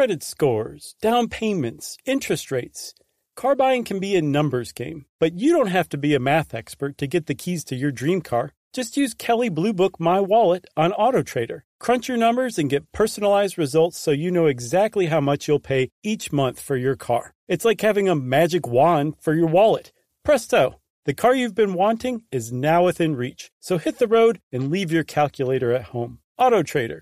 credit scores, down payments, interest rates. Car buying can be a numbers game, but you don't have to be a math expert to get the keys to your dream car. Just use Kelley Blue Book My Wallet on AutoTrader. Crunch your numbers and get personalized results so you know exactly how much you'll pay each month for your car. It's like having a magic wand for your wallet. Presto! The car you've been wanting is now within reach. So hit the road and leave your calculator at home. AutoTrader.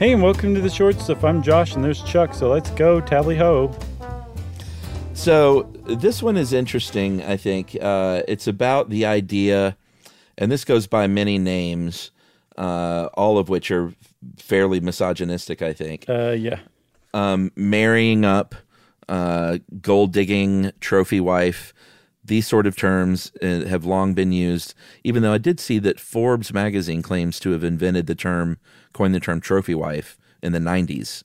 Hey, and welcome to the short stuff. I'm Josh, and there's Chuck. So let's go, tally ho. So this one is interesting. I think uh, it's about the idea, and this goes by many names, uh, all of which are fairly misogynistic. I think Uh, yeah. um, marrying up, uh, gold digging, trophy wife. These sort of terms uh, have long been used. Even though I did see that Forbes magazine claims to have invented the term, coined the term trophy wife in the '90s.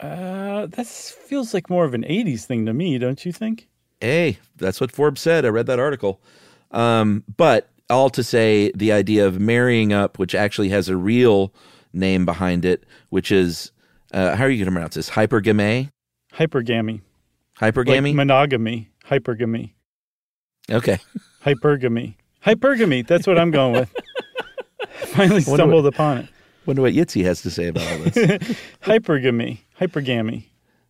Uh, that feels like more of an 80s thing to me, don't you think? Hey, that's what Forbes said. I read that article. Um, but all to say, the idea of marrying up, which actually has a real name behind it, which is uh, how are you going to pronounce this? Hypergamy. Hypergamy. Hypergamy. Like monogamy. Hypergamy. Okay. Hypergamy. Hypergamy. That's what I'm going with. Finally stumbled upon it. Wonder what Yitzy has to say about all this. Hypergamy. Hypergamy.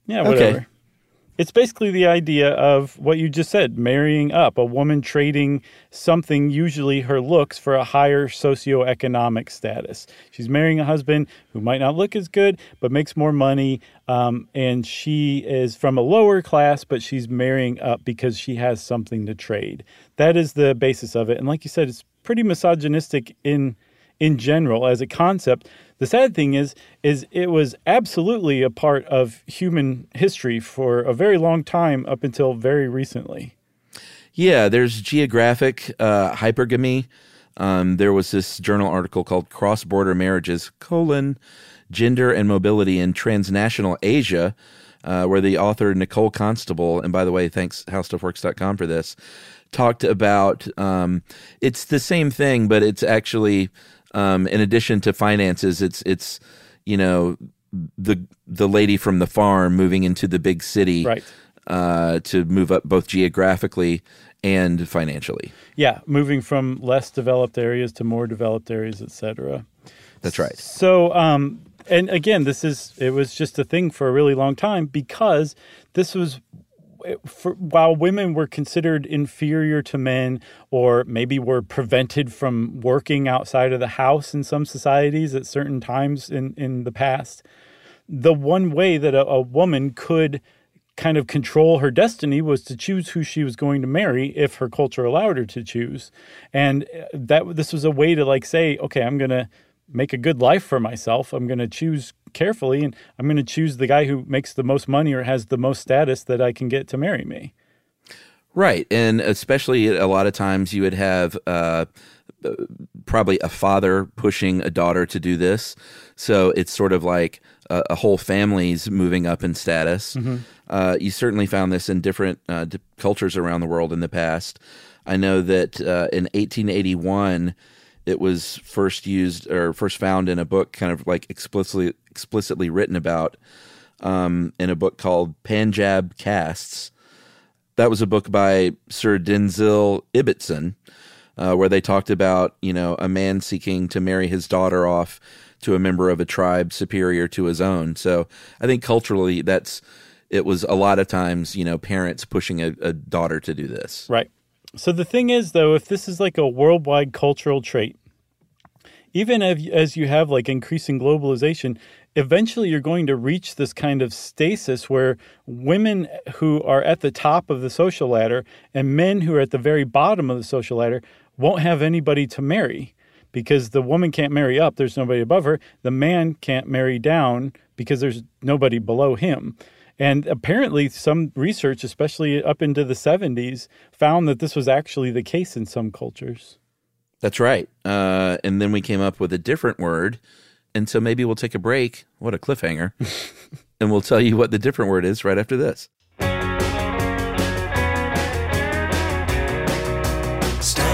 Yeah, Okay. It's basically the idea of what you just said marrying up, a woman trading something, usually her looks, for a higher socioeconomic status. She's marrying a husband who might not look as good, but makes more money. Um, and she is from a lower class, but she's marrying up because she has something to trade. That is the basis of it. And like you said, it's pretty misogynistic in in general as a concept. The sad thing is is it was absolutely a part of human history for a very long time up until very recently. yeah, there's geographic uh, hypergamy. Um, there was this journal article called "Cross Border Marriages: colon Gender and Mobility in Transnational Asia," uh, where the author Nicole Constable, and by the way, thanks HowStuffWorks.com for this, talked about. Um, it's the same thing, but it's actually um, in addition to finances, it's it's you know the the lady from the farm moving into the big city Right. uh, to move up both geographically and financially. Yeah, moving from less developed areas to more developed areas, etc. That's right. So, um, and again, this is it was just a thing for a really long time because this was for, while women were considered inferior to men or maybe were prevented from working outside of the house in some societies at certain times in, in the past, the one way that a, a woman could kind of control her destiny was to choose who she was going to marry if her culture allowed her to choose. And uh, that this was a way to like say okay i'm going to make a good life for myself i'm going to choose carefully and i'm going to choose the guy who makes the most money or has the most status that i can get to marry me Right. And especially a lot of times you would have uh, probably a father pushing a daughter to do this. So it's sort of like a, a whole family's moving up in status. Uh, you certainly found this in different uh, cultures around the world in the past. I know that uh, in 1881, it was first used or first found in a book, kind of like explicitly explicitly written about um, in a book called Panjab Castes. That was a book by Sir Denzil Ibbetson, uh, where they talked about you know a man seeking to marry his daughter off to a member of a tribe superior to his own. So I think culturally, that's it was a lot of times you know parents pushing a, a daughter to do this. Right. So the thing is, though, if this is like a worldwide cultural trait, even as, as you have like increasing globalization, eventually you're going to reach this kind of stasis where women who are at the top of the social ladder and men who are at the very bottom of the social ladder won't have anybody to marry because the woman can't marry up, there's nobody above her. The man can't marry down because there's nobody below him. And apparently, some research, especially up into the 70s, found that this was actually the case in some cultures. That's right. Uh, and then we came up with a different word. And so maybe we'll take a break. What a cliffhanger. and we'll tell you what the different word is right after this. Stuff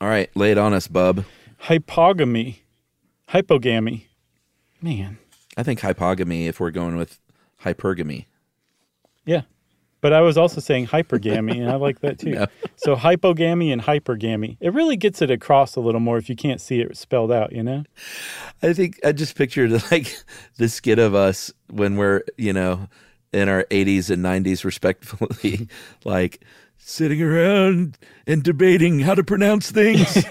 All right, lay it on us, bub. Hypogamy. Hypogamy. Man. I think hypogamy if we're going with hypergamy. Yeah. But I was also saying hypergamy, and I like that too. So hypogamy and hypergamy. It really gets it across a little more if you can't see it spelled out, you know? I think I just pictured like the skit of us when we're, you know, in our 80s and 90s respectively, like sitting around and debating how to pronounce things.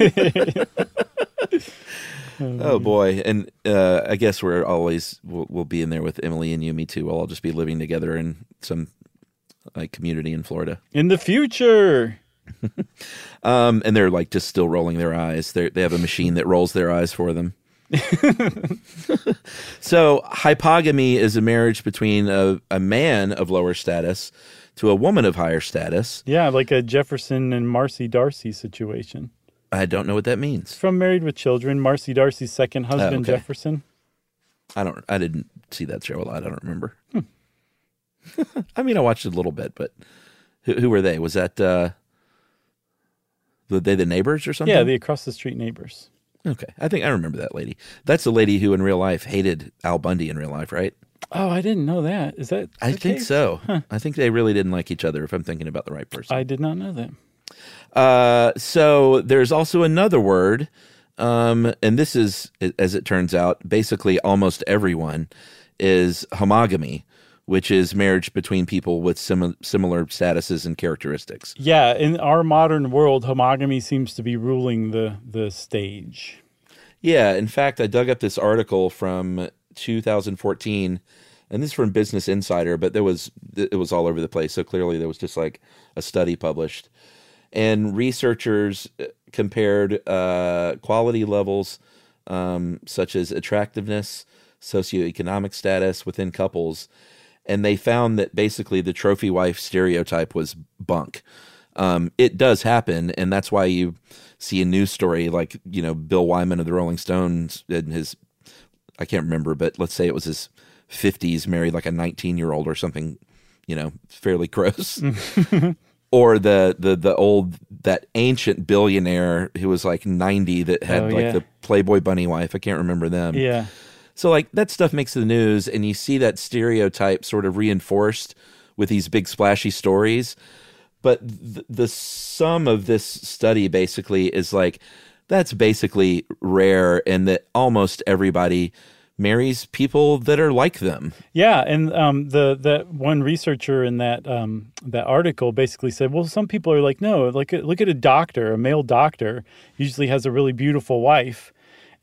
oh boy, and uh, I guess we're always we'll, we'll, be in there with Emily and Yumi too. We'll all just be living together in some like community in Florida in the future. um, and they're like just still rolling their eyes. They they have a machine that rolls their eyes for them. so hypogamy is a marriage between a, a man of lower status to a woman of higher status. Yeah, like a Jefferson and Marcy D'Arcy situation. I don't know what that means. From Married with Children, Marcy D'Arcy's second husband, oh, okay. Jefferson. I don't. I didn't see that show a lot. I don't remember. Hmm. I mean, I watched it a little bit, but who, who were they? Was that uh, were they the neighbors or something? Yeah, the across the street neighbors. Okay, I think I remember that lady. That's the lady who, in real life, hated Al Bundy in real life, right? Oh, I didn't know that. Is that? I think case? so. Huh. I think they really didn't like each other. If I'm thinking about the right person, I did not know that. Uh, so there's also another word, um, and this is, as it turns out, basically almost everyone is homogamy, which is marriage between people with sim- similar statuses and characteristics. Yeah, in our modern world, homogamy seems to be ruling the the stage. Yeah, in fact, I dug up this article from 2014 and this is from business insider but there was it was all over the place. So clearly there was just like a study published. And researchers uh, compared uh, quality levels um, such as attractiveness socioeconomic status within couples and they found that basically the trophy wife stereotype was bunk. Um, it does happen and that's why you see a news story like you know bill wyman of the rolling stones and his I can't remember, but let's say it was his 50s, married like a 19 year old or something, you know, fairly gross. or the the the old that ancient billionaire who was like 90 that had oh, like yeah. the Playboy bunny wife. I can't remember them. Yeah. So like that stuff makes the news and you see that stereotype sort of reinforced with these big splashy stories. But th- the sum of this study basically is like that's basically rare and that almost everybody marries people that are like them. Yeah, and um, the that one researcher in that um, that article basically said, well, some people are like, no, like look at a doctor, a male doctor usually has a really beautiful wife.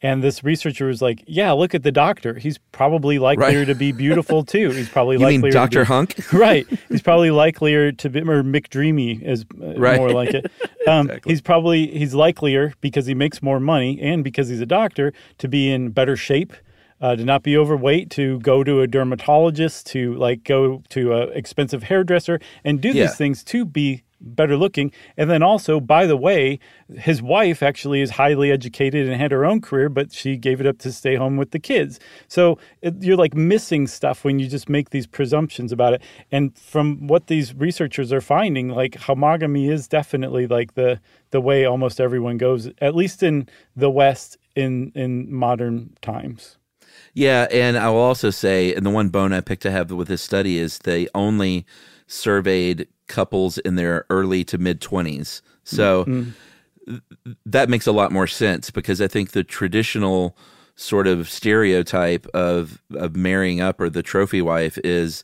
And this researcher was like, "Yeah, look at the doctor. He's probably likelier Right. to be beautiful too. He's probably You mean likelier be- Hunk? right? He's probably likelier to be or McDreamy is uh, Right. more like it. Um, He's probably he's likelier because he makes more money and because he's a doctor to be in better shape, uh, to not be overweight, to go to a dermatologist, to like go to a expensive hairdresser and do Yeah. these things to be better looking. And then also, by the way, his wife actually is highly educated and had her own career, but she gave it up to stay home with the kids. So it, you're like missing stuff when you just make these presumptions about it. And from what these researchers are finding, like homogamy is definitely like the the way almost everyone goes, at least in the West in in modern times. Yeah, and I will also say, and the one bone I picked to have with this study is they only surveyed couples in their early to mid 20s. So Mm. th- that makes a lot more sense because I think the traditional sort of stereotype of of marrying up or the trophy wife is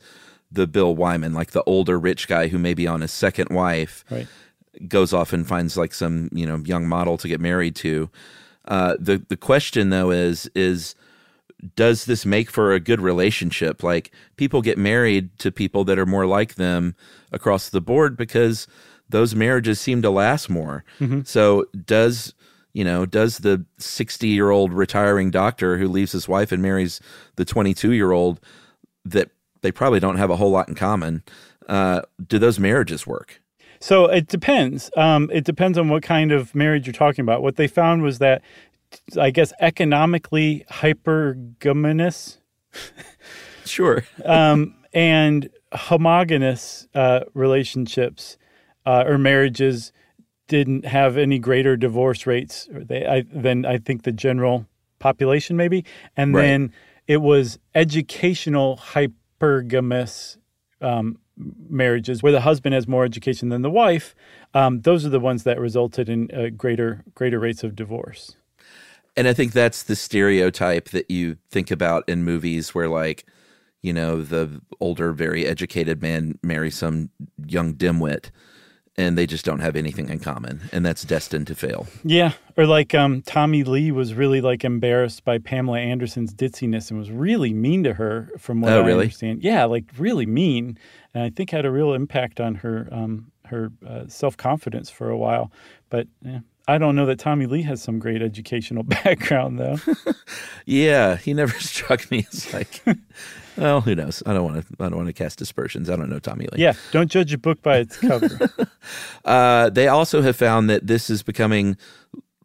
the Bill Wyman, like the older rich guy who may be on his second wife, Right. goes off and finds like some you know young model to get married to. Uh, the the question though is is does this make for a good relationship? Like people get married to people that are more like them across the board because those marriages seem to last more. Mhm. So does you know does the 60 year old retiring doctor who leaves his wife and marries the 22 year old that they probably don't have a whole lot in common uh, do those marriages work So it depends. Um, it depends on what kind of marriage you're talking about. What they found was that, I guess, economically hypergamous sure um, and homogenous uh, relationships uh, or marriages didn't have any greater divorce rates they, I, than I think the general population, maybe. And Right. then it was educational hypergamous um, marriages where the husband has more education than the wife. Um, those are the ones that resulted in uh, greater greater rates of divorce. And i think that's the stereotype that you think about in movies where like you know the older very educated man marries some young dimwit and they just don't have anything in common and that's destined to fail Yeah, or like um, Tommy Lee was really like embarrassed by Pamela Anderson's ditziness and was really mean to her, from what Oh, I really? understand. Yeah, like really mean, and I think had a real impact on her um, her uh, self confidence for a while. But yeah, I don't know that Tommy Lee has some great educational background though. yeah he never struck me as like well who knows i don't want to i don't want to cast dispersions. i don't know tommy lee yeah, don't judge a book by its cover. Uh, they also have found that this is becoming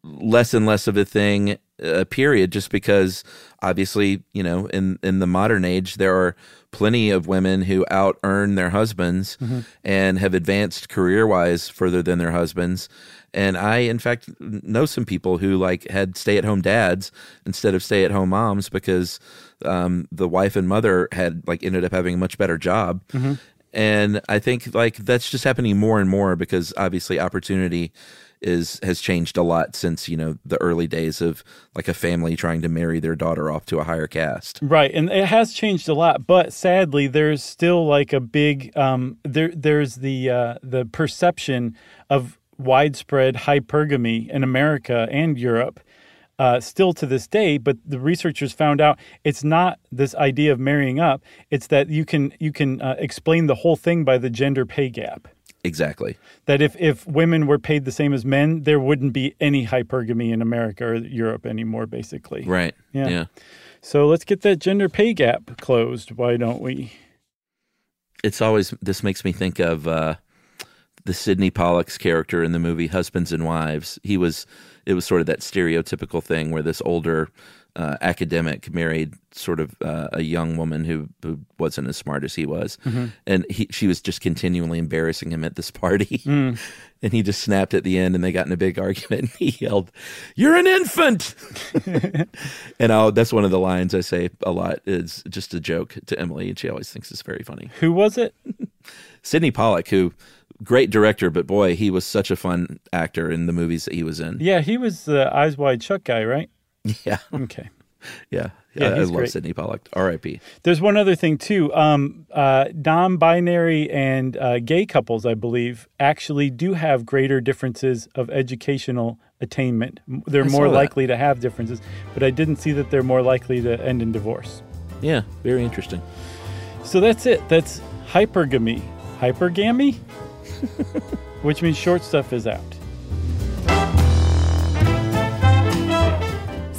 less and less of a thing. Uh, period. Just because, obviously, you know, in in the modern age, there are plenty of women who out earn their husbands Mhm. and have advanced career wise further than their husbands. And I, in fact, know some people who like had stay at home dads instead of stay at home moms because um, the wife and mother had like ended up having a much better job. Mhm. And I think like that's just happening more and more because obviously opportunity is has changed a lot since you know the early days of like a family trying to marry their daughter off to a higher caste. Right, and it has changed a lot, but sadly, there's still like a big um, there. There's the uh, the perception of widespread hypergamy in America and Europe. Uh, still to this day, but the researchers found out it's not this idea of marrying up. It's that you can you can uh, explain the whole thing by the gender pay gap. Exactly. That if if women were paid the same as men, there wouldn't be any hypergamy in America or Europe anymore. Basically, Right. Yeah. Yeah. So let's get that gender pay gap closed. Why don't we? It's always this makes me think of uh, the Sydney Pollack's character in the movie Husbands and Wives. He was it was sort of that stereotypical thing where this older uh, academic married sort of uh, a young woman who, who wasn't as smart as he was, Mhm. and he, she was just continually embarrassing him at this party. Mm. And he just snapped at the end, and they got in a big argument. And he yelled, "You're an infant!" and I'll, that's one of the lines I say a lot. Is just a joke to Emily, and she always thinks it's very funny. Who was it? Sydney Pollack, who great director, but boy, he was such a fun actor in the movies that he was in. Yeah, he was the Eyes Wide Shut guy, right? Yeah. Okay. Yeah. Yeah, I, I love great. Sydney Pollack. R.I.P. There's one other thing too. Um, uh, non-binary and uh, gay couples, I believe, actually do have greater differences of educational attainment. They're I more likely to have differences, but I didn't see that they're more likely to end in divorce. Yeah, very interesting. So that's it. That's hypergamy. Hypergamy, which means short stuff is out.